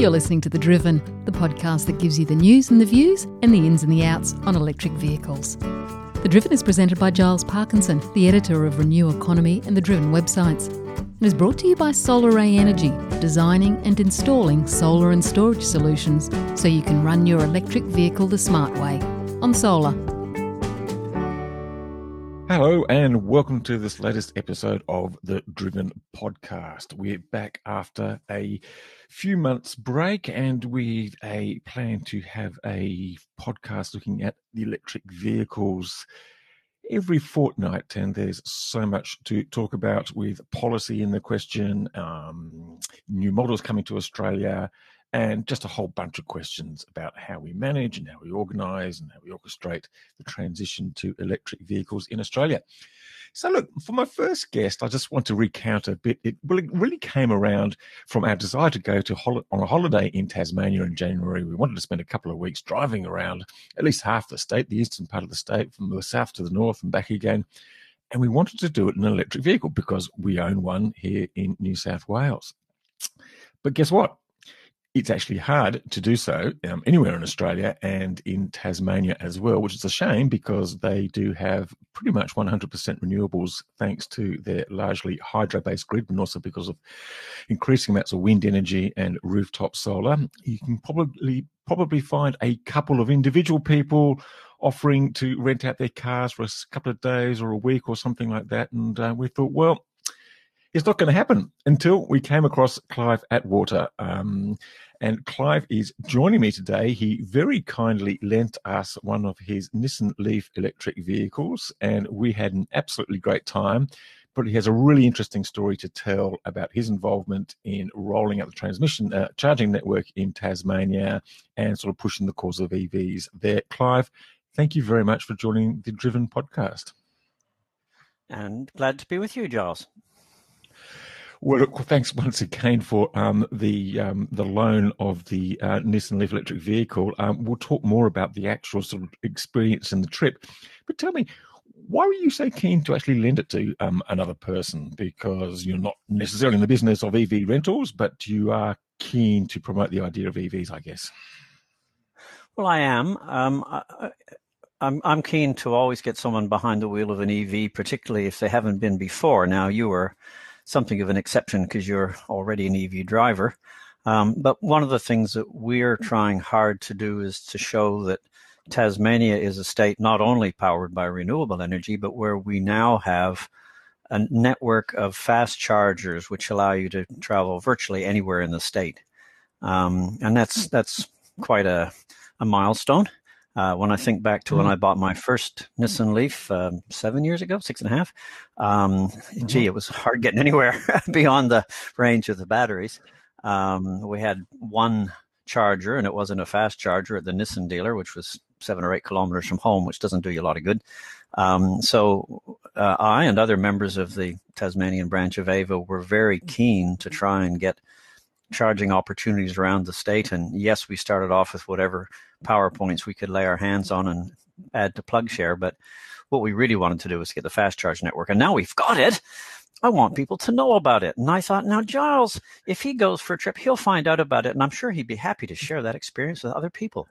You're listening to The Driven, the podcast that gives you the news and the views and the ins and the outs on electric vehicles. The Driven is presented by Giles Parkinson, the editor of Renew Economy and the Driven websites, and is brought to you by Solar Solaray Energy, designing and installing solar and storage solutions so you can run your electric vehicle the smart way on solar. Hello, and welcome to this latest episode of the Driven Podcast. We're back after a few months break, and we a plan to have a podcast looking at the electric vehicles every fortnight. And there's so much to talk about with policy in the question, um, new models coming to Australia, and just a whole bunch of questions about how we manage and how we organise and how we orchestrate the transition to electric vehicles in Australia. So, look, for my first guest, I just want to recount a bit. It really came around from our desire to go to hol- on a holiday in Tasmania in January. We wanted to spend a couple of weeks driving around at least half the state, the eastern part of the state, from the south to the north and back again. And we wanted to do it in an electric vehicle because we own one here in New South Wales. But guess what? It's actually hard to do so um, anywhere in Australia and in Tasmania as well, which is a shame because they do have pretty much 100% renewables thanks to their largely hydro based grid and also because of increasing amounts of wind energy and rooftop solar. You can probably probably find a couple of individual people offering to rent out their cars for a couple of days or a week or something like that. And uh, we thought, well, it's not going to happen until we came across Clive Attwater. Um, and Clive is joining me today. He very kindly lent us one of his Nissan Leaf electric vehicles, and we had an absolutely great time. But he has a really interesting story to tell about his involvement in rolling out the transmission uh, charging network in Tasmania and sort of pushing the cause of EVs there. Clive, thank you very much for joining the Driven podcast. And glad to be with you, Giles. Well, look, thanks once again for um, the um, the loan of the uh, Nissan Leaf electric vehicle. Um, we'll talk more about the actual sort of experience and the trip. But tell me, why were you so keen to actually lend it to um, another person? Because you're not necessarily in the business of EV rentals, but you are keen to promote the idea of EVs, I guess. Well, I am. Um, I, I'm I'm keen to always get someone behind the wheel of an EV, particularly if they haven't been before. Now, you were something of an exception because you're already an EV driver. Um, but one of the things that we're trying hard to do is to show that Tasmania is a state not only powered by renewable energy, but where we now have a network of fast chargers which allow you to travel virtually anywhere in the state. Um, and that's that's quite a, a milestone. Uh, when I think back to when mm-hmm. I bought my first Nissan Leaf um, seven years ago, six and a half, um, mm-hmm. gee, it was hard getting anywhere beyond the range of the batteries. Um, we had one charger, and it wasn't a fast charger at the Nissan dealer, which was seven or eight kilometers from home, which doesn't do you a lot of good. Um, so uh, I and other members of the Tasmanian branch of AVA were very keen to try and get charging opportunities around the state. And yes, we started off with whatever PowerPoints we could lay our hands on and add to PlugShare. But what we really wanted to do was get the fast charge network. And now we've got it. I want people to know about it. And I thought, now, Giles, if he goes for a trip, he'll find out about it. And I'm sure he'd be happy to share that experience with other people.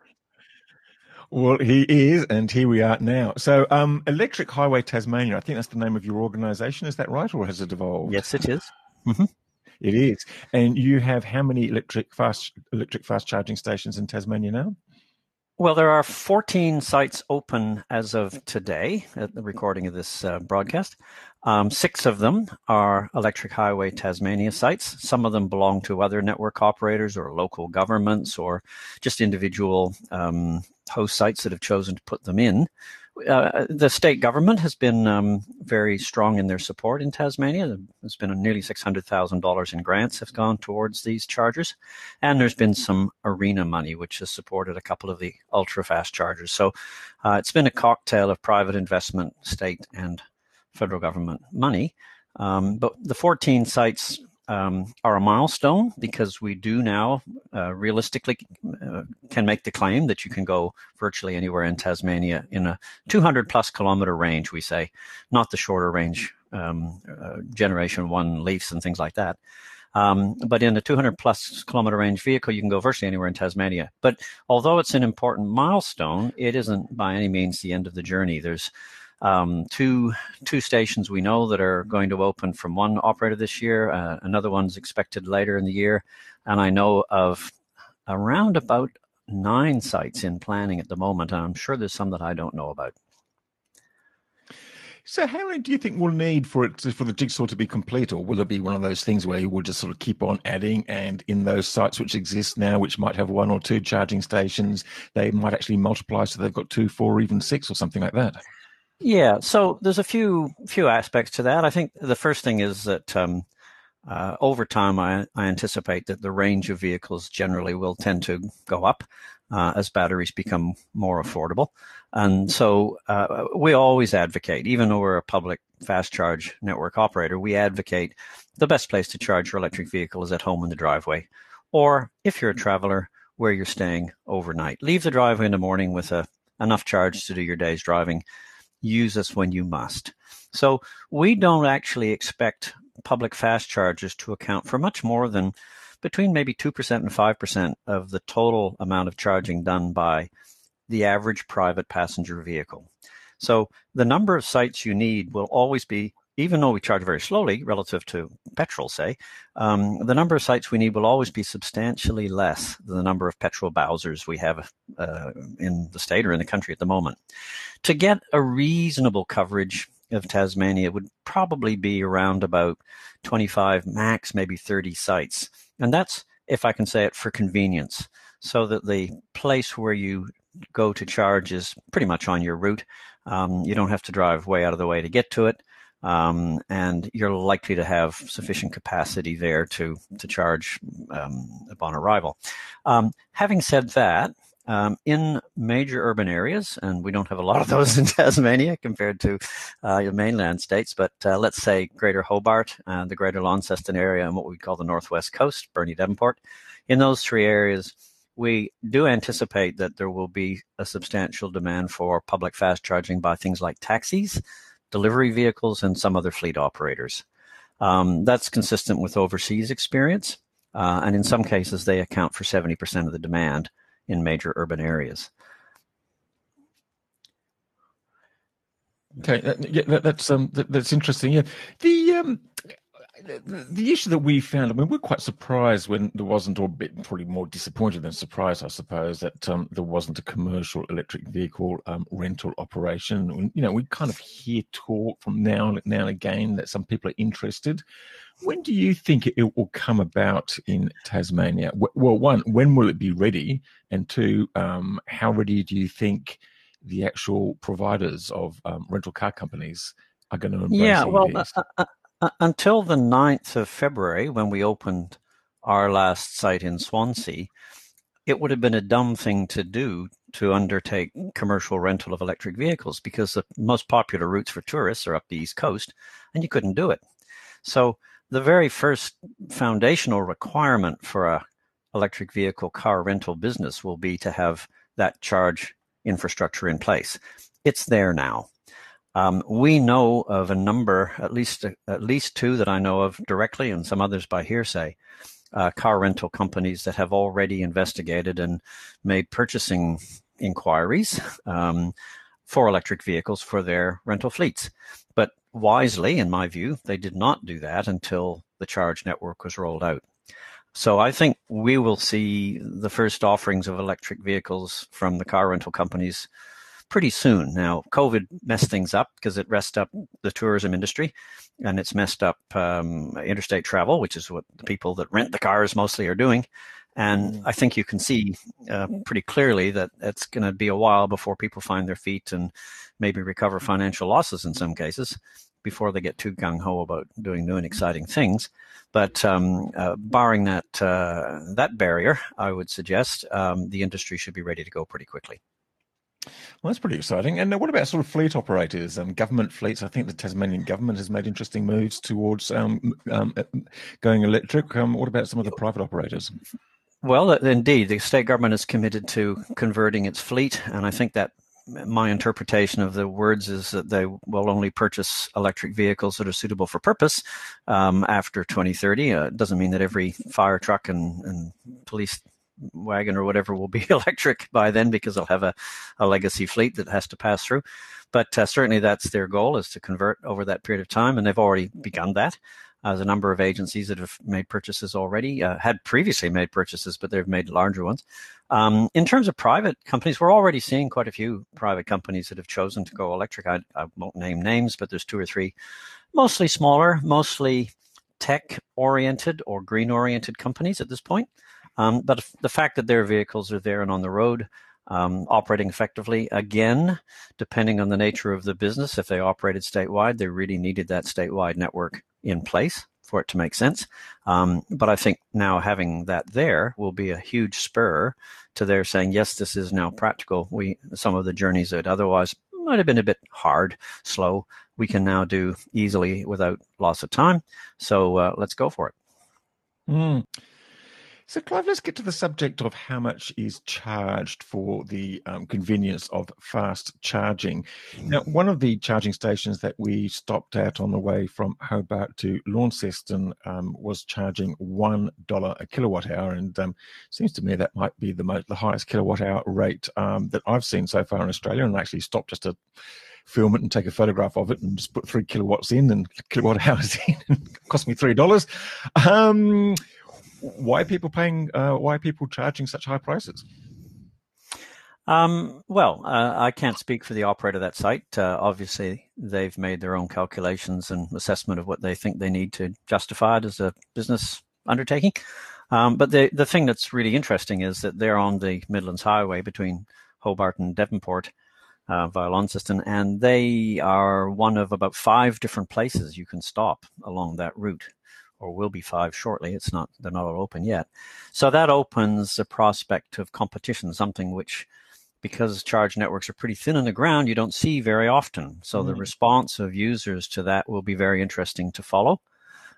Well, he is, and here we are now. So, um, Electric Highway Tasmania, I think that's the name of your organization. Is that right, or has it evolved? Yes, it is. Mm-hmm. It is. And you have how many electric fast electric fast charging stations in Tasmania now? Well, there are 14 sites open as of today at the recording of this uh, broadcast. Um, six of them are Electric Highway Tasmania sites. Some of them belong to other network operators or local governments or just individual um, host sites that have chosen to put them in uh, the state government has been um, very strong in their support in Tasmania. There's been a nearly six hundred thousand dollars in grants have gone towards these chargers, and there's been some ARENA money which has supported a couple of the ultra fast chargers. So uh, it's been a cocktail of private investment, state and federal government money. Um, but the 14 sites um, are a milestone because we do now uh, realistically uh, can make the claim that you can go virtually anywhere in Tasmania in a 200 plus kilometer range, we say, not the shorter range um, uh, generation one leafs and things like that. Um, but in a 200 plus kilometer range vehicle, you can go virtually anywhere in Tasmania. But although it's an important milestone, it isn't by any means the end of the journey. There's um, two two stations we know that are going to open from one operator this year. Uh, another one's expected later in the year, and I know of around about nine sites in planning at the moment. And I'm sure there's some that I don't know about. So, how many do you think we'll need for it to, for the jigsaw to be complete, or will it be one of those things where you will just sort of keep on adding, and in those sites which exist now, which might have one or two charging stations, they might actually multiply so they've got two, four, even six, or something like that? Yeah. So there's a few few aspects to that. I think the first thing is that um, uh, over time, I, I, anticipate that the range of vehicles generally will tend to go up uh, as batteries become more affordable. And so uh, we always advocate, even though we're a public fast charge network operator, we advocate the best place to charge your electric vehicle is at home in the driveway. Or if you're a traveler, where you're staying overnight. Leave the driveway in the morning with a, enough charge to do your day's driving. Use us when you must. So we don't actually expect public fast chargers to account for much more than between maybe 2% and 5% of the total amount of charging done by the average private passenger vehicle. So the number of sites you need will always be, even though we charge very slowly relative to petrol, say, um, the number of sites we need will always be substantially less than the number of petrol Bowsers we have uh, in the state or in the country at the moment. To get a reasonable coverage of Tasmania would probably be around about 25, max maybe 30 sites. And that's, if I can say it, for convenience, so that the place where you go to charge is pretty much on your route. Um, you don't have to drive way out of the way to get to it. Um, and you're likely to have sufficient capacity there to to charge um, upon arrival. Um, having said that, um, in major urban areas, and we don't have a lot of those in Tasmania compared to uh, your mainland states, but uh, let's say Greater Hobart, uh, the Greater Launceston area, and what we call the Northwest Coast, Burnie Devonport. In those three areas, we do anticipate that there will be a substantial demand for public fast charging by things like taxis, delivery vehicles, and some other fleet operators. Um, that's consistent with overseas experience, uh, and in some cases, they account for 70% of the demand in major urban areas. Okay, yeah, that, that's um, that, that's interesting. Yeah, the um, the, the issue that we found, I mean, we're quite surprised when there wasn't, or bit probably more disappointed than surprised, I suppose, that um, there wasn't a commercial electric vehicle um, rental operation. You know, we kind of hear talk from now and now and again that some people are interested. When do you think it will come about in Tasmania? Well, one, when will it be ready? And two, um, how ready do you think the actual providers of um, rental car companies are going to embrace yeah, well, uh, uh, Uh, until the 9th of February, when we opened our last site in Swansea, it would have been a dumb thing to do to undertake commercial rental of electric vehicles because the most popular routes for tourists are up the East Coast, and you couldn't do it. So the very first foundational requirement for a electric vehicle car rental business will be to have that charge infrastructure in place. It's there now. Um, we know of a number, at least at least two that I know of directly, and some others by hearsay, uh, car rental companies that have already investigated and made purchasing inquiries um, for electric vehicles for their rental fleets. But wisely, in my view, they did not do that until the charge network was rolled out. So I think we will see the first offerings of electric vehicles from the car rental companies pretty soon. Now, COVID messed things up because it messed up the tourism industry and it's messed up um, interstate travel, which is what the people that rent the cars mostly are doing. And mm. I think you can see uh, pretty clearly that it's going to be a while before people find their feet and maybe recover financial losses in some cases before they get too gung ho about doing new and exciting things. But um, uh, barring that uh, that barrier, I would suggest um, the industry should be ready to go pretty quickly. Well, that's pretty exciting. And uh, what about sort of fleet operators, um, government fleets? I think the Tasmanian government has made interesting moves towards um, um, uh, going electric. Um, what about some of the private operators? Well, uh, indeed, the state government is committed to converting its fleet, and I think that my interpretation of the words is that they will only purchase electric vehicles that are suitable for purpose um, after 2030. Uh, it doesn't mean that every fire truck and, and police wagon or whatever will be electric by then because they'll have a, a legacy fleet that has to pass through. But uh, certainly that's their goal is to convert over that period of time, and they've already begun that. Uh, there's a number of agencies that have made purchases already, uh, had previously made purchases, but they've made larger ones. Um, in terms of private companies, we're already seeing quite a few private companies that have chosen to go electric. I, I won't name names, but there's two or three, mostly smaller, mostly tech oriented or green oriented companies at this point. Um, but the fact that their vehicles are there and on the road, um, operating effectively, again, depending on the nature of the business, if they operated statewide, they really needed that statewide network in place for it to make sense. Um, but I think now having that there will be a huge spur to their saying, yes, this is now practical. We some of the journeys that otherwise might have been a bit hard, slow, we can now do easily without loss of time. So uh, let's go for it. Mm. So, Clive, let's get to the subject of how much is charged for the um, convenience of fast charging. Now, one of the charging stations that we stopped at on the way from Hobart to Launceston um, was charging one dollar a kilowatt hour, and um, seems to me that might be the most, the highest kilowatt hour rate um, that I've seen so far in Australia. And I actually stopped just to film it and take a photograph of it and just put three kilowatts in and kilowatt hours in. and cost me three dollars. Why are people paying? Uh, why are people charging such high prices? Um, well, uh, I can't speak for the operator of that site. Uh, obviously, they've made their own calculations and assessment of what they think they need to justify it as a business undertaking. Um, but the the thing that's really interesting is that they're on the Midlands Highway between Hobart and Devonport uh, via Launceston, and they are one of about five different places you can stop along that route or will be five shortly. It's not, they're not all open yet. So that opens the prospect of competition, something which, because charge networks are pretty thin on the ground, you don't see very often. So mm. the response of users to that will be very interesting to follow.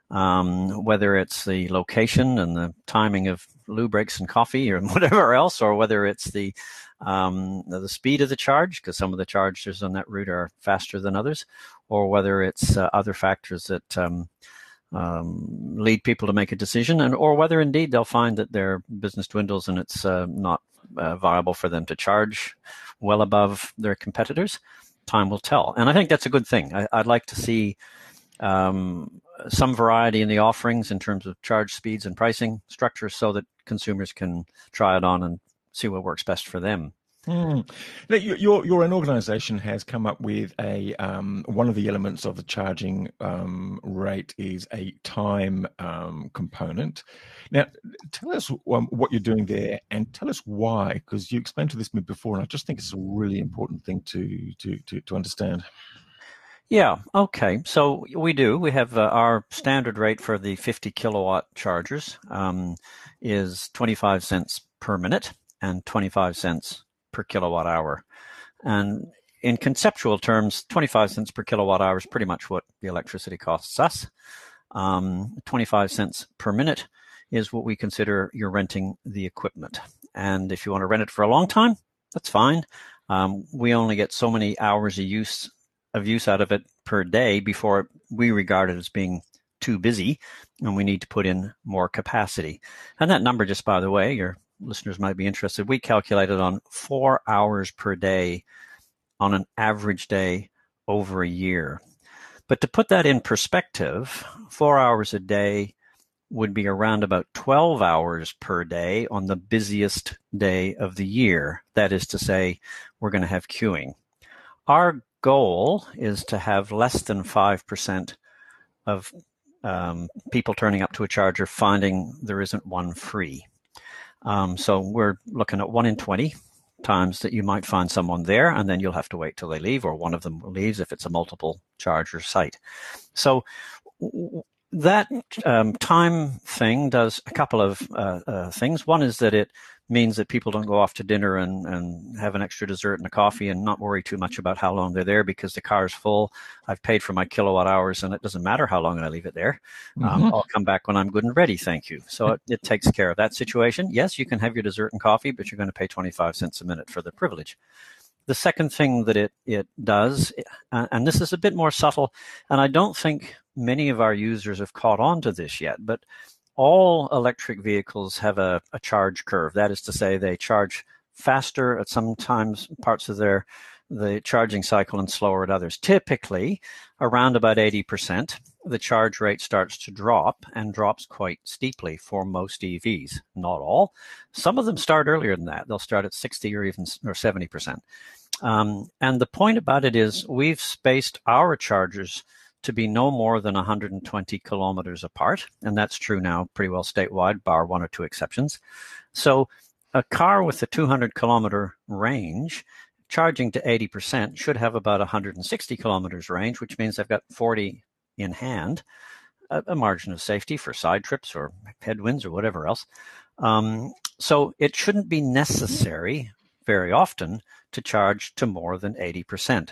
Um, whether it's the location and the timing of loo breaks and coffee or whatever else, or whether it's the um, the speed of the charge, because some of the chargers on that route are faster than others, or whether it's uh, other factors that um, um, lead people to make a decision, and or whether indeed they'll find that their business dwindles and it's uh, not uh, viable for them to charge well above their competitors. Time will tell, and I think that's a good thing. I, would like to see um, some variety in the offerings in terms of charge speeds and pricing structures, so that consumers can try it on and see what works best for them. Mm. Now, your your own organisation has come up with a um, one of the elements of the charging um, rate is a time um, component. Now, tell us um, what you're doing there, and tell us why, because you explained to this me before, and I just think it's a really important thing to to to, to understand. Yeah. Okay. So we do. We have uh, our standard rate for the 50 kilowatt chargers um, is 25 cents per minute and 25 cents per kilowatt hour. And in conceptual terms, 25 cents per kilowatt hour is pretty much what the electricity costs us. Um, 25 cents per minute is what we consider you're renting the equipment. And if you want to rent it for a long time, that's fine. Um, we only get so many hours of use of use out of it per day before we regard it as being too busy and we need to put in more capacity. And that number, just by the way, your listeners might be interested, we calculated on four hours per day on an average day over a year. But to put that in perspective, four hours a day would be around about 12 hours per day on the busiest day of the year. That is to say, we're going to have queuing. Our goal is to have less than 5% of um, people turning up to a charger finding there isn't one free. Um, so we're looking at one in 20 times that you might find someone there, and then you'll have to wait till they leave, or one of them leaves if it's a multiple charger site. So that um, time thing does a couple of uh, uh, things. One is that it means that people don't go off to dinner and, and have an extra dessert and a coffee and not worry too much about how long they're there because the car is full. I've paid for my kilowatt hours and it doesn't matter how long I leave it there. Um, mm-hmm. Um, I'll come back when I'm good and ready. Thank you. So it, it takes care of that situation. Yes, you can have your dessert and coffee, but you're going to pay 25 cents a minute for the privilege. the second thing that it, it does, uh, and this is a bit more subtle, and I don't think many of our users have caught on to this yet, but all electric vehicles have a, a charge curve. That is to say, they charge faster at some times parts of their the charging cycle and slower at others. Typically, around about 80%, the charge rate starts to drop and drops quite steeply for most EVs. Not all. Some of them start earlier than that. They'll start at 60 or even or 70%. Um, and the point about it is we've spaced our chargers to be no more than 120 kilometers apart. And that's true now pretty well statewide, bar one or two exceptions. So a car with a 200 kilometer range charging to 80% should have about 160 kilometers range, which means they've got 40 in hand, a, a margin of safety for side trips or headwinds or whatever else. Um, so it shouldn't be necessary very often to charge to more than 80%.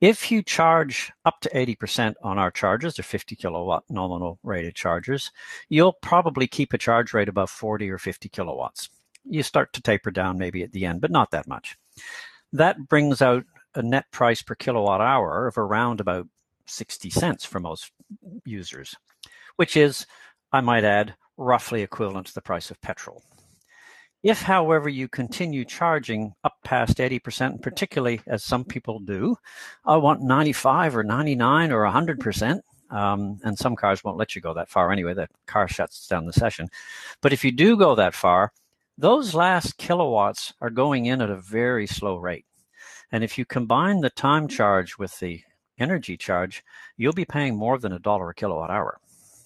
If you charge up to 80% on our chargers, they're 50 kilowatt nominal rated chargers, you'll probably keep a charge rate above 40 or 50 kilowatts. You start to taper down maybe at the end, but not that much. That brings out a net price per kilowatt hour of around about 60 cents for most users, which is, I might add, roughly equivalent to the price of petrol. If, however, you continue charging up past 80%, particularly as some people do, I want 95 or 99 or 100%. Um, and some cars won't let you go that far anyway. The car shuts down the session. But if you do go that far, those last kilowatts are going in at a very slow rate. And if you combine the time charge with the energy charge, you'll be paying more than a dollar a kilowatt hour.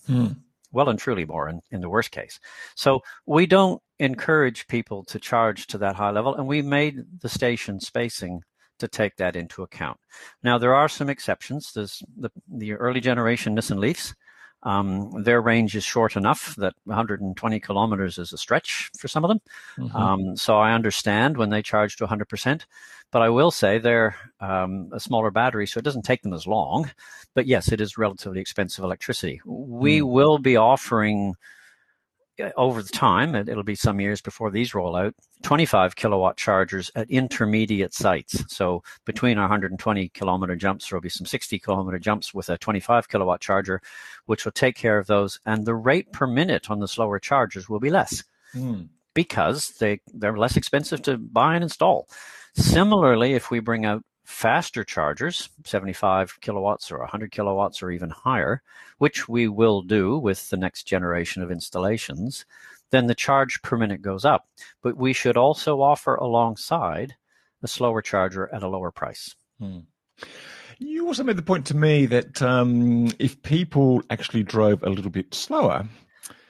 Hmm. Well and truly more in, in the worst case. So mm. we don't encourage people to charge to that high level, and we made the station spacing to take that into account. Now there are some exceptions. There's the, the early generation Nissan Leafs um, their range is short enough that 120 kilometers is a stretch for some of them. Mm-hmm. Um, so I understand when they charge to 100%. But I will say they're um, a smaller battery, so it doesn't take them as long. But yes, it is relatively expensive electricity. We mm. will be offering over the time, it'll be some years before these roll out, 25 kilowatt chargers at intermediate sites. So between our 120 kilometer jumps, there'll be some 60 kilometer jumps with a 25 kilowatt charger, which will take care of those. And the rate per minute on the slower chargers will be less mm. because they, they're less expensive to buy and install. Similarly, if we bring out faster chargers, 75 kilowatts or 100 kilowatts or even higher, which we will do with the next generation of installations, then the charge per minute goes up. But we should also offer alongside a slower charger at a lower price. Hmm. You also made the point to me that um, if people actually drove a little bit slower,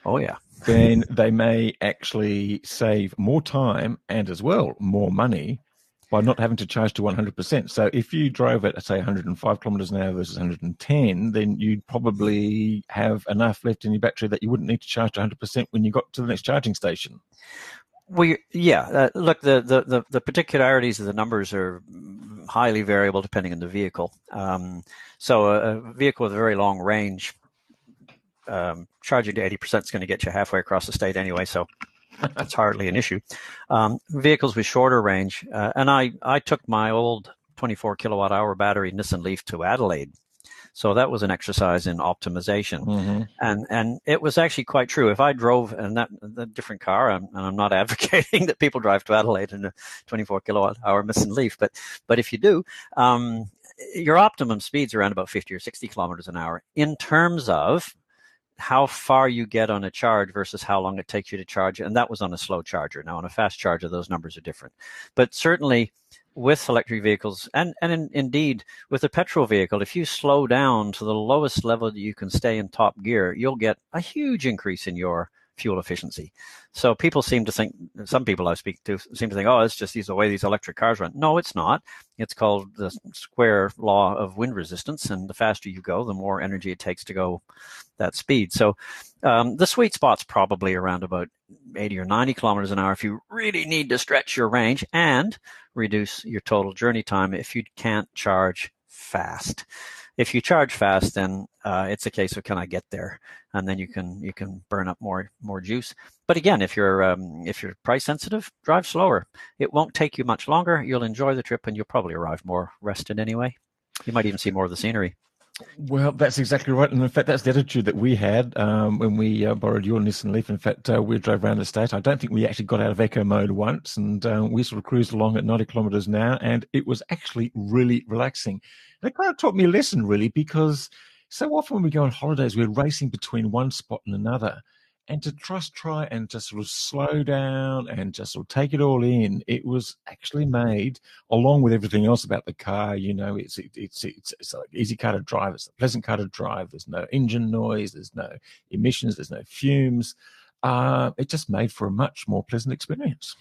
oh yeah, then they may actually save more time and as well more money by not having to charge to 100%. So if you drove at, say, 105 kilometers an hour versus 110, then you'd probably have enough left in your battery that you wouldn't need to charge to 100% when you got to the next charging station. Well, yeah. Uh, look, the, the, the, the, particularities of the numbers are highly variable depending on the vehicle. Um, so a, a, vehicle with a very long range, um, charging to 80% is going to get you halfway across the state anyway. So that's hardly an issue. Um, vehicles with shorter range, uh, and I I took my old 24 kilowatt hour battery Nissan Leaf to Adelaide. So that was an exercise in optimization, mm-hmm. and and it was actually quite true. If I drove in that the different car, I'm, and I'm not advocating that people drive to Adelaide in a 24 kilowatt hour Nissan Leaf, but but if you do, um, your optimum speeds around about 50 or 60 kilometers an hour in terms of how far you get on a charge versus how long it takes you to charge. And that was on a slow charger. Now, on a fast charger, those numbers are different. But certainly with electric vehicles and, and in, indeed with a petrol vehicle, if you slow down to the lowest level that you can stay in top gear, you'll get a huge increase in your fuel efficiency. So people seem to think, some people I speak to seem to think, oh, it's just the way these electric cars run. No, it's not. It's called the square law of wind resistance. And the faster you go, the more energy it takes to go that speed. So um, the sweet spot's probably around about 80 or 90 kilometers an hour if you really need to stretch your range and reduce your total journey time if you can't charge fast if you charge fast, then uh, it's a case of can I get there, and then you can you can burn up more more juice. But again, if you're um, if you're price sensitive, drive slower. It won't take you much longer. You'll enjoy the trip, and you'll probably arrive more rested anyway. You might even see more of the scenery. Well, that's exactly right. And in fact, that's the attitude that we had um, when we uh, borrowed your Nissan Leaf. In fact, uh, we drove around the state. I don't think we actually got out of eco mode once. And uh, we sort of cruised along at 90 kilometers an hour. And it was actually really relaxing. It kind of taught me a lesson, really, because so often when we go on holidays, we're racing between one spot and another and to just try and just sort of slow down and just sort of take it all in. It was actually made along with everything else about the car. You know, it's it, it's it's it's like easy car to drive. It's a pleasant car to drive. There's no engine noise. There's no emissions. There's no fumes. Uh, it just made for a much more pleasant experience.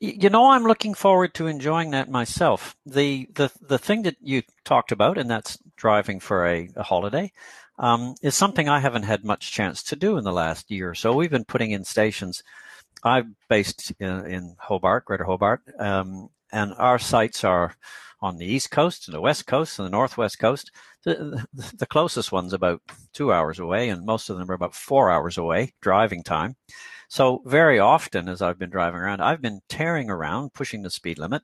You know, I'm looking forward to enjoying that myself. The the the thing that you talked about, and that's driving for a, a holiday um, is something I haven't had much chance to do in the last year so. We've been putting in stations. I'm based in, in Hobart, Greater Hobart, um, and our sites are on the east coast and the west coast and the northwest coast. The, the, the closest one's about two hours away, and most of them are about four hours away driving time. So very often, as I've been driving around, I've been tearing around, pushing the speed limit,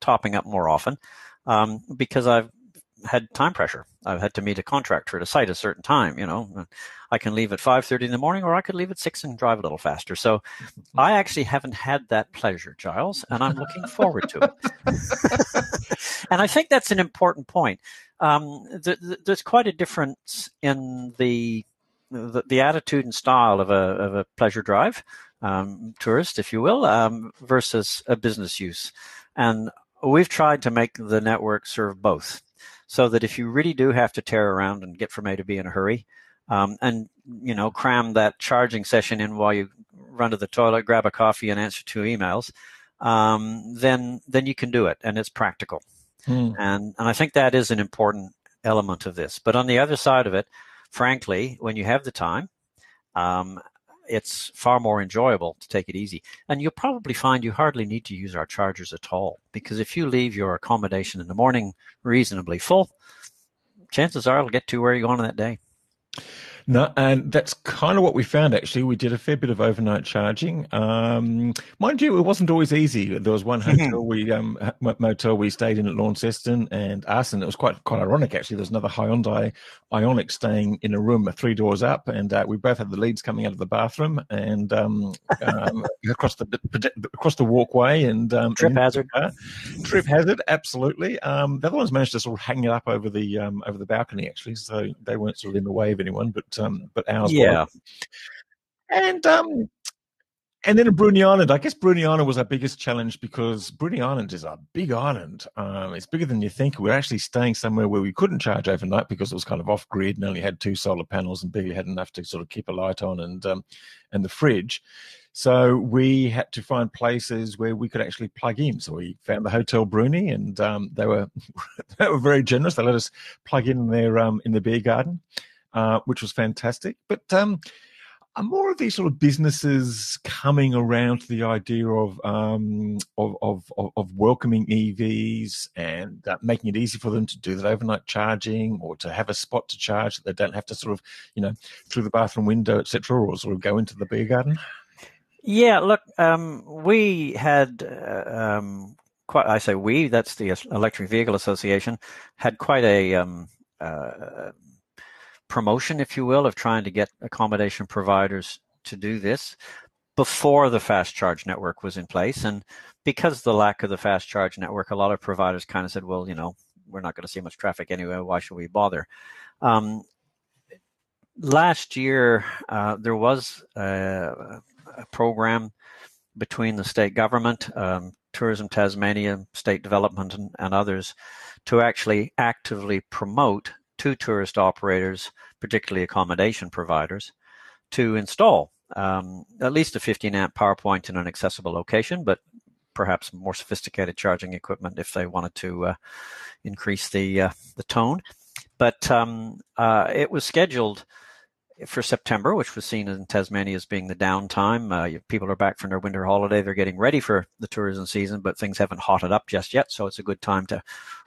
topping up more often, um, because I've had time pressure. I've had to meet a contractor at a site a certain time. You know, I can leave at five thirty in the morning, or I could leave at six and drive a little faster. So, I actually haven't had that pleasure, Giles, and I'm looking forward to it. and I think that's an important point. Um, th- th- there's quite a difference in the, the, the attitude and style of a of a pleasure drive um, tourist, if you will, um, versus a business use, and we've tried to make the network serve both so that if you really do have to tear around and get from A to B in a hurry, um, and you know cram that charging session in while you run to the toilet, grab a coffee, and answer two emails, um, then then you can do it, and it's practical. Hmm. And and I think that is an important element of this. But on the other side of it, frankly, when you have the time, um, it's far more enjoyable to take it easy. And you'll probably find you hardly need to use our chargers at all because if you leave your accommodation in the morning reasonably full, chances are it'll get to where you're going on that day. No, and that's kind of what we found actually. We did a fair bit of overnight charging. Um, mind you, it wasn't always easy. There was one hotel we um, motel we stayed in at Launceston and Arson. It was quite quite ironic actually. There was another Hyundai Ioniq staying in a room three doors up, and uh, we both had the leads coming out of the bathroom and um, um across the across the walkway and um, trip and hazard. Trip hazard, absolutely. Um, the other ones managed to sort of hang it up over the over the balcony actually, so they weren't sort of in the way of anyone, but um, but ours yeah. Was. And um, and then in Bruny Island, I guess Bruny Island was our biggest challenge because Bruny Island is a big island. Um, it's bigger than you think. We're actually staying somewhere where we couldn't charge overnight because it was kind of off grid and only had two solar panels and barely had enough to sort of keep a light on and um, and the fridge. So we had to find places where we could actually plug in. So we found the Hotel Bruny, and um, they were they were very generous. They let us plug in their um, in the beer garden. Uh, which was fantastic. But um, are more of these sort of businesses coming around to the idea of um, of, of, of, welcoming EVs and uh, making it easy for them to do that overnight charging or to have a spot to charge that they don't have to sort of you know through the bathroom window etc. or sort of go into the beer garden. Yeah, look, um, we had uh, um, quite. I say we. That's the Electric Vehicle Association had quite a um, uh, promotion, if you will, of trying to get accommodation providers to do this before the fast charge network was in place. And because the lack of the fast charge network, a lot of providers kind of said, well, you know, we're not going to see much traffic anyway. Why should we bother? Um, last year, uh, there was a, a, program between the state government, um, Tourism Tasmania, State Development, and, and others to actually actively promote to tourist operators, particularly accommodation providers, to install um, at least a 15 amp power point in an accessible location, but perhaps more sophisticated charging equipment if they wanted to uh, increase the uh, the tone. But um, uh, it was scheduled for September, which was seen in Tasmania as being the downtime. Uh, people are back from their winter holiday; they're getting ready for the tourism season, but things haven't hotted up just yet, so it's a good time to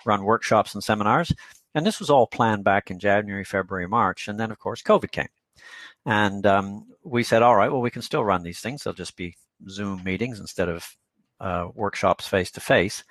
run workshops and seminars. And this was all planned back in January, February, March. And then, of course, COVID came. And um, we said, all right, well, we can still run these things. They'll just be Zoom meetings instead of uh, workshops face to face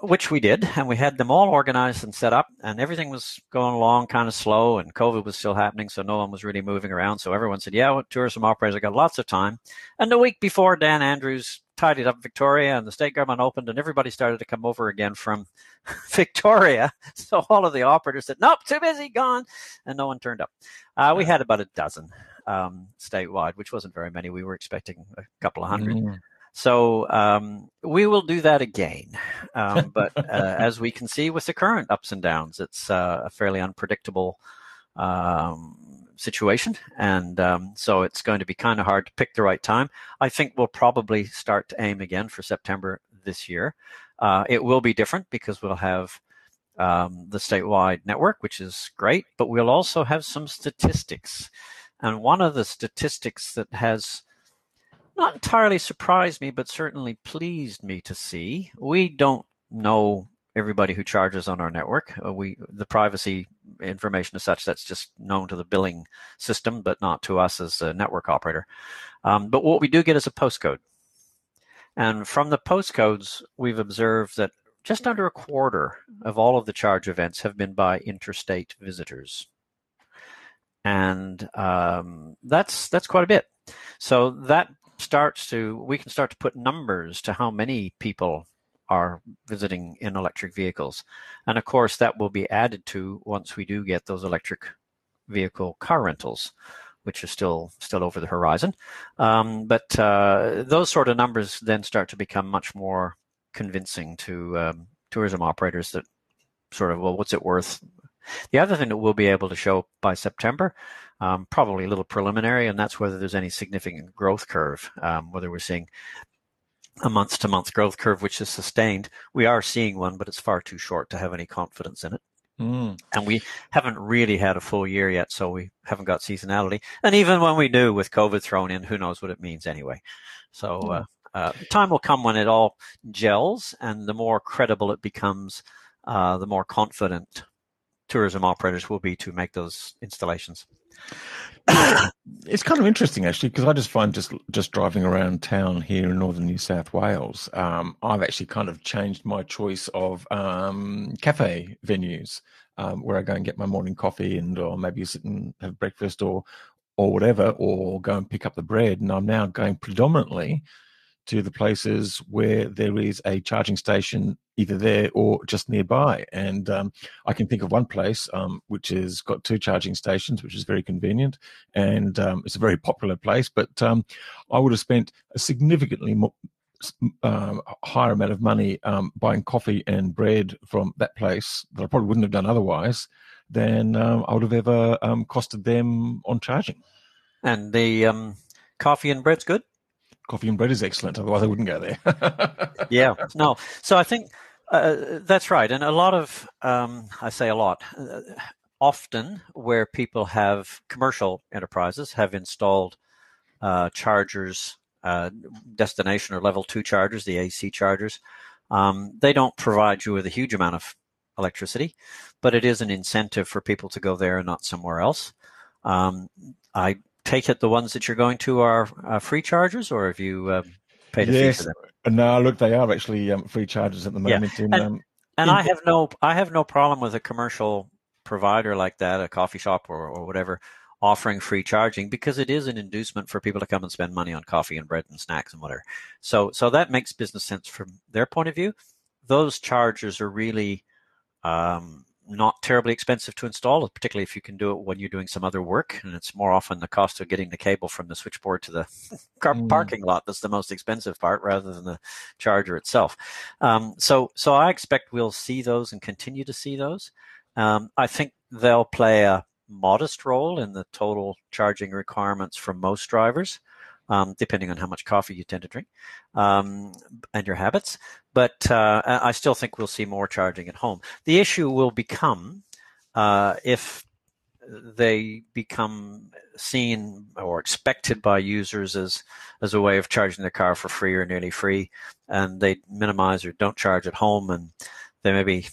which we did, and we had them all organized and set up, and everything was going along kind of slow, and COVID was still happening, so no one was really moving around. So everyone said, "Yeah, well, tourism operators got lots of time." And the week before, Dan Andrews tidied up Victoria, and the state government opened, and everybody started to come over again from Victoria. So all of the operators said, "Nope, too busy, gone," and no one turned up. Uh, we had about a dozen um, statewide, which wasn't very many. We were expecting a couple of hundred. Mm. So um, we will do that again. Um, but uh, as we can see with the current ups and downs, it's uh, a fairly unpredictable um, situation. And um, so it's going to be kind of hard to pick the right time. I think we'll probably start to aim again for September this year. Uh, it will be different because we'll have um, the statewide network, which is great, but we'll also have some statistics. And one of the statistics that has not entirely surprised me, but certainly pleased me to see. We don't know everybody who charges on our network. Uh, we the privacy information is such that's just known to the billing system, but not to us as a network operator. Um, but what we do get is a postcode, and from the postcodes, we've observed that just under a quarter of all of the charge events have been by interstate visitors, and um, that's that's quite a bit. So that starts to we can start to put numbers to how many people are visiting in electric vehicles. And of course that will be added to once we do get those electric vehicle car rentals which are still still over the horizon. Um, but uh, those sort of numbers then start to become much more convincing to um, tourism operators that sort of well what's it worth? The other thing that we'll be able to show by september um, probably a little preliminary, and that's whether there's any significant growth curve, um, whether we're seeing a month to month growth curve which is sustained. We are seeing one, but it's far too short to have any confidence in it. Mm. And we haven't really had a full year yet, so we haven't got seasonality. And even when we do, with COVID thrown in, who knows what it means anyway. So mm. uh, uh, time will come when it all gels, and the more credible it becomes, uh, the more confident tourism operators will be to make those installations it's kind of interesting actually because I just find just just driving around town here in northern New South Wales, um, I've actually kind of changed my choice of um, cafe venues um, where I go and get my morning coffee and or maybe sit and have breakfast or or whatever, or go and pick up the bread. And I'm now going predominantly to the places where there is a charging station either there or just nearby. And um, I can think of one place um, which has got two charging stations, which is very convenient, and um, it's a very popular place. But um, I would have spent a significantly more. Um, higher amount of money um, buying coffee and bread from that place that I probably wouldn't have done otherwise than I would have ever costed them on charging. And the coffee and bread's good coffee and bread is excellent. Otherwise, I wouldn't go there. yeah, no. So I think uh, that's right, and a lot of um, I say a lot. Uh, often, where people have commercial enterprises have installed uh, chargers, uh, destination or level two chargers, the AC chargers, um, they don't provide you with a huge amount of electricity, but it is an incentive for people to go there and not somewhere else. Um, I take it the ones that you're going to are uh, free chargers, or have you um, paid a yes. fee for them? No, look, they are actually um, free chargers at the moment. Yeah. In, and, um, and in... I have no, I have no problem with a commercial provider like that, a coffee shop or, or whatever, offering free charging because it is an inducement for people to come and spend money on coffee and bread and snacks and whatever. So, so that makes business sense from their point of view. Those chargers are really um, not terribly expensive to install, particularly if you can do it when you're doing some other work. And it's more often the cost of getting the cable from the switchboard to the car mm. parking lot that's the most expensive part, rather than the charger itself. Um, so, so I expect we'll see those and continue to see those. Um, I think they'll play a modest role in the total charging requirements for most drivers um, depending on how much coffee you tend to drink um, and your habits. But uh, I still think we'll see more charging at home. The issue will become uh, if they become seen or expected by users as as a way of charging their car for free or nearly free, and they minimize or don't charge at home, and they maybe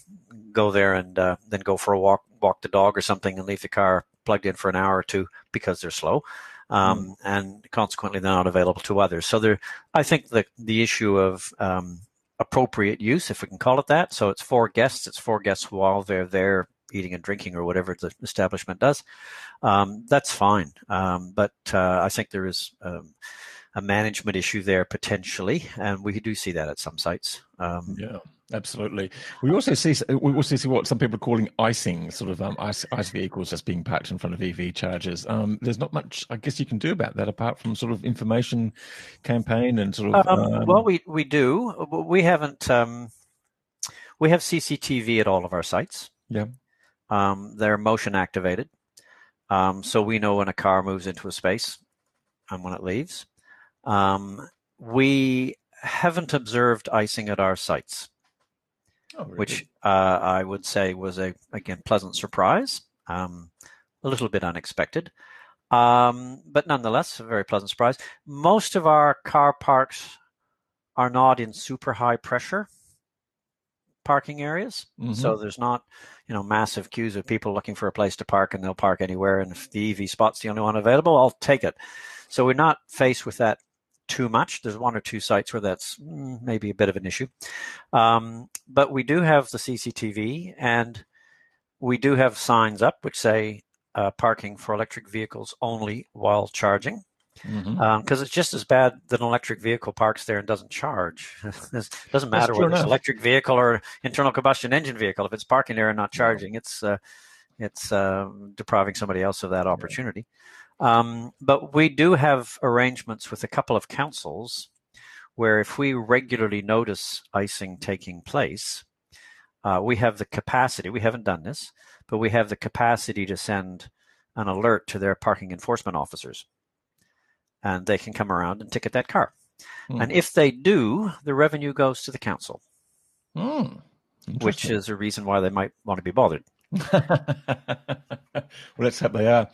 go there and uh, then go for a walk, walk the dog or something, and leave the car plugged in for an hour or two because they're slow. Um, mm. and consequently they're not available to others. So there, I think the the issue of um, appropriate use, if we can call it that. So it's for guests. It's for guests while they're there eating and drinking or whatever the establishment does. Um, that's fine. Um, but uh, I think there is um, a management issue there potentially, and we do see that at some sites. Um, yeah. Absolutely. We also see we also see what some people are calling icing, sort of um, ice, ice vehicles just being parked in front of EV chargers. Um, there's not much, I guess, you can do about that apart from sort of information campaign and sort of. Um, um well, we we do. We haven't. Um, we have CCTV at all of our sites. Yeah. Um, they're motion activated, so we know when a car moves into a space and when it leaves. we haven't observed icing at our sites. Oh, which uh, I would say was a again pleasant surprise, um, a little bit unexpected, um, but nonetheless a very pleasant surprise. Most of our car parks are not in super high pressure parking areas, mm-hmm. so there's not you know massive queues of people looking for a place to park, and they'll park anywhere. And if the EV spot's the only one available, I'll take it. So we're not faced with that too much. There's one or two sites where that's mm, maybe a bit of an issue. Um, but we do have the CCTV and we do have signs up which say uh, parking for electric vehicles only while charging. Because mm-hmm. um, it's just as bad that an electric vehicle parks there and doesn't charge. it doesn't matter whether enough. it's electric vehicle or internal combustion engine vehicle. If it's parking there and not charging, it's uh, it's uh, depriving somebody else of that opportunity. Um, but we do have arrangements with a couple of councils where if we regularly notice icing taking place, uh, we have the capacity, we haven't done this, but we have the capacity to send an alert to their parking enforcement officers. And they can come around and ticket that car. Mm. And if they do, the revenue goes to the council, mm. which is a reason why they might want to be bothered. well, let's hope they are.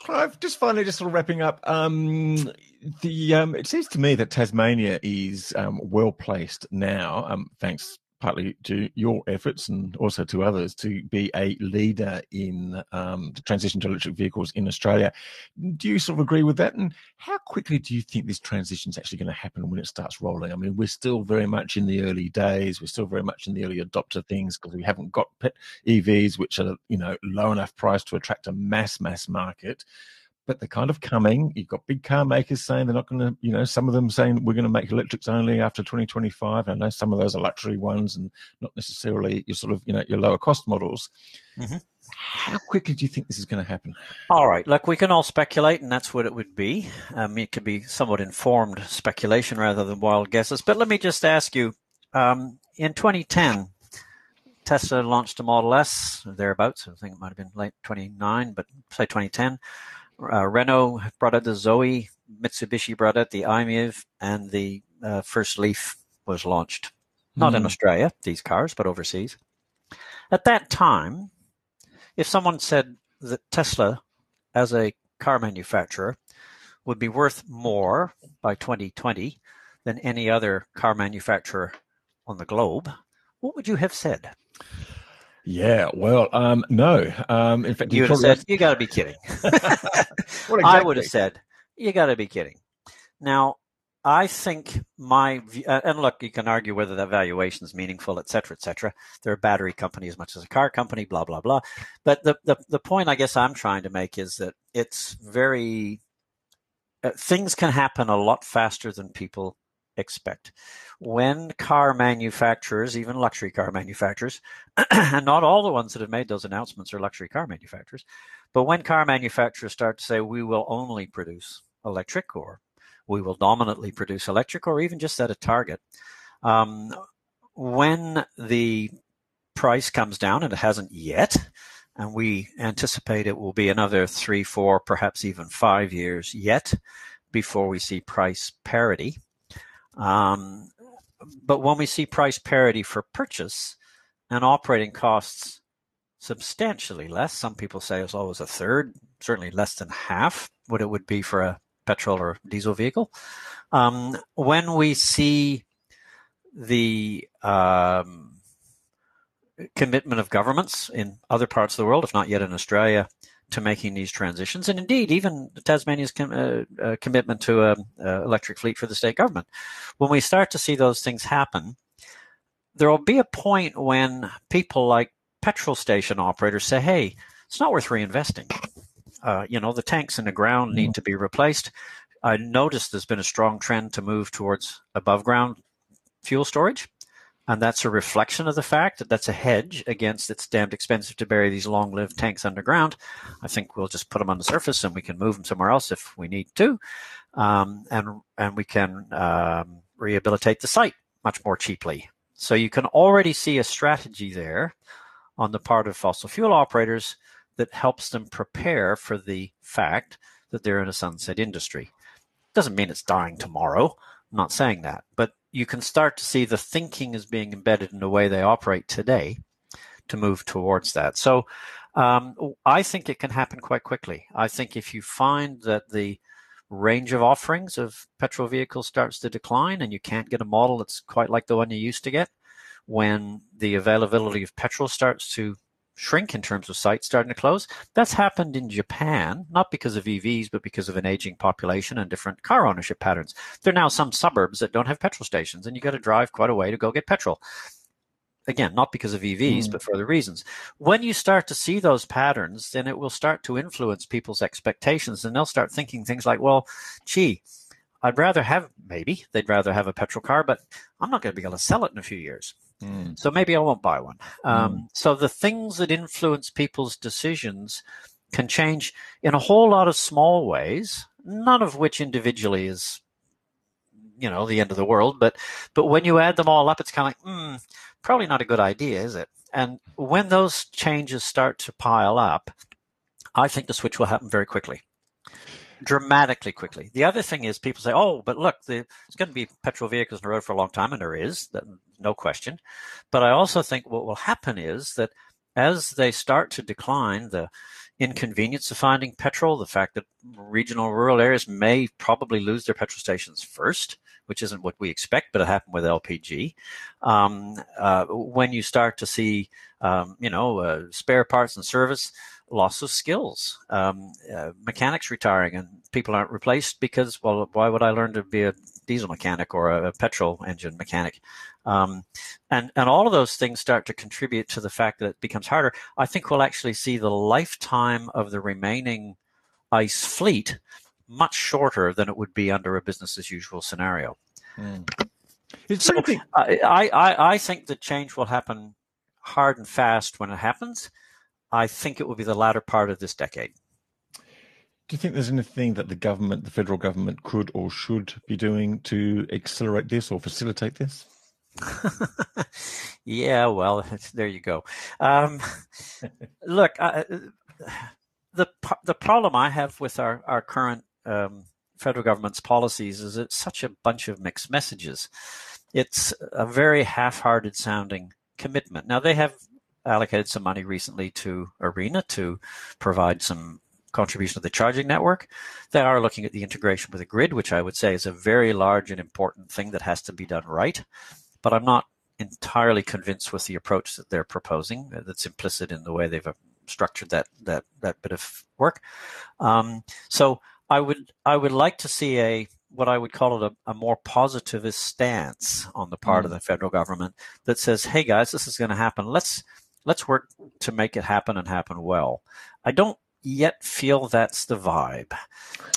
Clive, just finally, just sort of wrapping up. Um, the um, it seems to me that Tasmania is um, well placed now, um, thanks partly to your efforts and also to others to be a leader in um, the transition to electric vehicles in Australia. Do you sort of agree with that? And how quickly do you think this transition is actually going to happen when it starts rolling? I mean, we're still very much in the early days. We're still very much in the early adopter things because we haven't got EVs, which are you know low enough price to attract a mass mass market but they're kind of coming. You've got big car makers saying they're not going to, you know, some of them saying we're going to make electrics only after 2025. I know some of those are luxury ones and not necessarily your sort of, you know, your lower cost models. Mm-hmm. How quickly do you think this is going to happen? All right, look, we can all speculate, and that's what it would be. Um, it could be somewhat informed speculation rather than wild guesses. But let me just ask you: um, in 2010, Tesla launched a Model S, thereabouts. I think it might have been late 29, but say 2010. Uh, Renault brought out the Zoe, Mitsubishi brought out the i-MiEV, and the uh, first Leaf was launched. Not mm. in hmm. Australia, these cars, but overseas. At that time, if someone said that Tesla, as a car manufacturer, would be worth more by 2020 than any other car manufacturer on the globe, what would you have said? Yeah, well, um, no. Um, in fact, you would have said, "You got to be kidding." exactly? I would have said, "You got to be kidding." Now, I think my uh, and look, you can argue whether that valuation is meaningful, et cetera, et cetera. They're a battery company as much as a car company, blah blah blah. But the the, the point I guess I'm trying to make is that it's very uh, things can happen a lot faster than people expect. When car manufacturers, even luxury car manufacturers, and not all the ones that have made those announcements are luxury car manufacturers, but when car manufacturers start to say, we will only produce electric or we will dominantly produce electric or even just set a target, um, when the price comes down, and it hasn't yet, and we anticipate it will be another three, four, perhaps even five years yet before we see price parity. Um, but when we see price parity for purchase and operating costs substantially less, some people say as low as a third, certainly less than half what it would be for a petrol or diesel vehicle. Um, when we see the um, commitment of governments in other parts of the world, if not yet in Australia, to making these transitions, and indeed even Tasmania's com- uh, uh, commitment to an electric fleet for the state government. When we start to see those things happen, there will be a point when people like petrol station operators say, "Hey, it's not worth reinvesting. Uh, you know, the tanks in the ground need to be replaced." I noticed there's been a strong trend to move towards above ground fuel storage. And that's a reflection of the fact that that's a hedge against it's damned expensive to bury these long lived tanks underground. I think we'll just put them on the surface and we can move them somewhere else if we need to. Um, and, and we can um, rehabilitate the site much more cheaply. So you can already see a strategy there on the part of fossil fuel operators that helps them prepare for the fact that they're in a sunset industry. Doesn't mean it's dying tomorrow. I'm not saying that, but you can start to see the thinking is being embedded in the way they operate today to move towards that. So um, I think it can happen quite quickly. I think if you find that the range of offerings of petrol vehicles starts to decline and you can't get a model that's quite like the one you used to get, when the availability of petrol starts to shrink in terms of sites starting to close. That's happened in Japan, not because of EVs, but because of an aging population and different car ownership patterns. There are now some suburbs that don't have petrol stations, and you got to drive quite a way to go get petrol. Again, not because of EVs, mm. but for other reasons. When you start to see those patterns, then it will start to influence people's expectations, and they'll start thinking things like, well, gee, I'd rather have, maybe they'd rather have a petrol car, but I'm not going to be able to sell it in a few years. Mm. So maybe I won't buy one. Um, mm. So the things that influence people's decisions can change in a whole lot of small ways, none of which individually is, you know, the end of the world. But but when you add them all up, it's kind of like, mm, probably not a good idea, is it? And when those changes start to pile up, I think the switch will happen very quickly dramatically quickly. The other thing is people say, "Oh, but look, the, there's going to be petrol vehicles on the road for a long time," and there is, that, no question. But I also think what will happen is that as they start to decline, the inconvenience of finding petrol, the fact that regional rural areas may probably lose their petrol stations first, which isn't what we expect, but it happened with LPG. Um, uh, when you start to see, um, you know, uh, spare parts and service loss of skills, um, uh, mechanics retiring, and people aren't replaced because, well, why would I learn to be a diesel mechanic or a, a petrol engine mechanic? Um, and and all of those things start to contribute to the fact that it becomes harder. I think we'll actually see the lifetime of the remaining ICE fleet much shorter than it would be under a business as usual scenario. Mm. So I, I, I think the change will happen hard and fast when it happens. I think it will be the latter part of this decade. Do you think there's anything that the government, the federal government, could or should be doing to accelerate this or facilitate this? yeah, well, there you go. Um, look, uh, the the problem I have with our our current um, federal government's policies is it's such a bunch of mixed messages. It's a very half-hearted sounding commitment. Now they have allocated some money recently to ARENA to provide some contribution of the charging network. They are looking at the integration with the grid, which I would say is a very large and important thing that has to be done right. But I'm not entirely convinced with the approach that they're proposing. That's implicit in the way they've uh, structured that that that bit of work. Um, so I would I would like to see a what I would call it a, a more positivist stance on the part mm. of the federal government that says, "Hey guys, this is going to happen. Let's let's work to make it happen and happen well. I don't yet feel that's the vibe.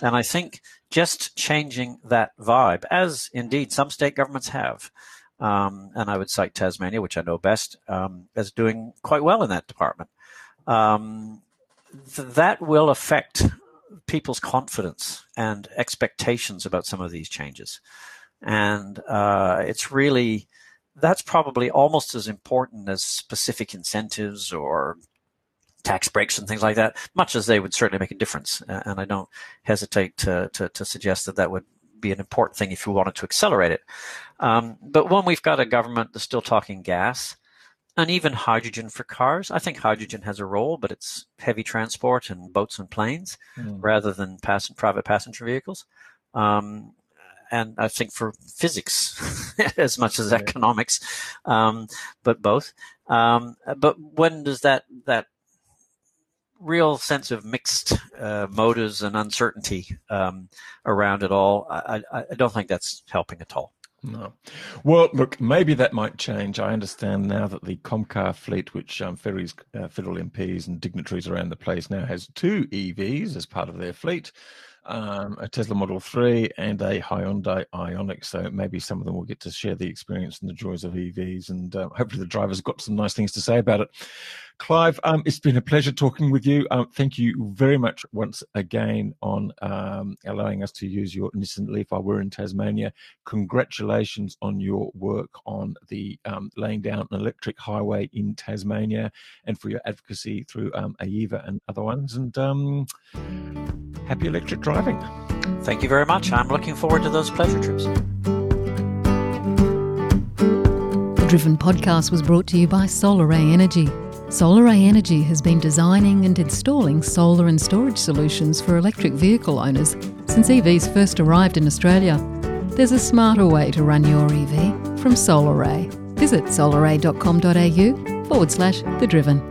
And I think just changing that vibe, as indeed some state governments have, um, and I would cite Tasmania, which I know best, um, as doing quite well in that department. Um, th- that will affect people's confidence and expectations about some of these changes. And uh, it's really that's probably almost as important as specific incentives or tax breaks and things like that, much as they would certainly make a difference. And I don't hesitate to, to, to suggest that that would be an important thing if you wanted to accelerate it. Um, but when we've got a government that's still talking gas and even hydrogen for cars, I think hydrogen has a role, but it's heavy transport and boats and planes mm. rather than pass- private passenger vehicles. Um, and I think for physics as much as economics, um, but both. Um, but when does that that real sense of mixed uh, motives and uncertainty um, around it all? I, I, I don't think that's helping at all. No. Well, look, maybe that might change. I understand now that the Comcar fleet, which um, ferries uh, federal MPs and dignitaries around the place now, has two EVs as part of their fleet um, a Tesla Model 3 and a Hyundai Ioniq. So maybe some of them will get to share the experience and the joys of EVs. And uh, hopefully the drivers got some nice things to say about it. Clive, um, it's been a pleasure talking with you. Um, thank you very much once again on um, allowing us to use your Nissan Leaf while we're in Tasmania. Congratulations on your work on the um, laying down an electric highway in Tasmania and for your advocacy through um, AEVA and other ones. And um, happy electric driving. Thank you very much. I'm looking forward to those pleasure trips. The Driven podcast was brought to you by Solaray Energy. Solaray Energy has been designing and installing solar and storage solutions for electric vehicle owners since EVs first arrived in Australia. There's a smarter way to run your EV from Solaray. Visit solaray.com.au forward slash the driven.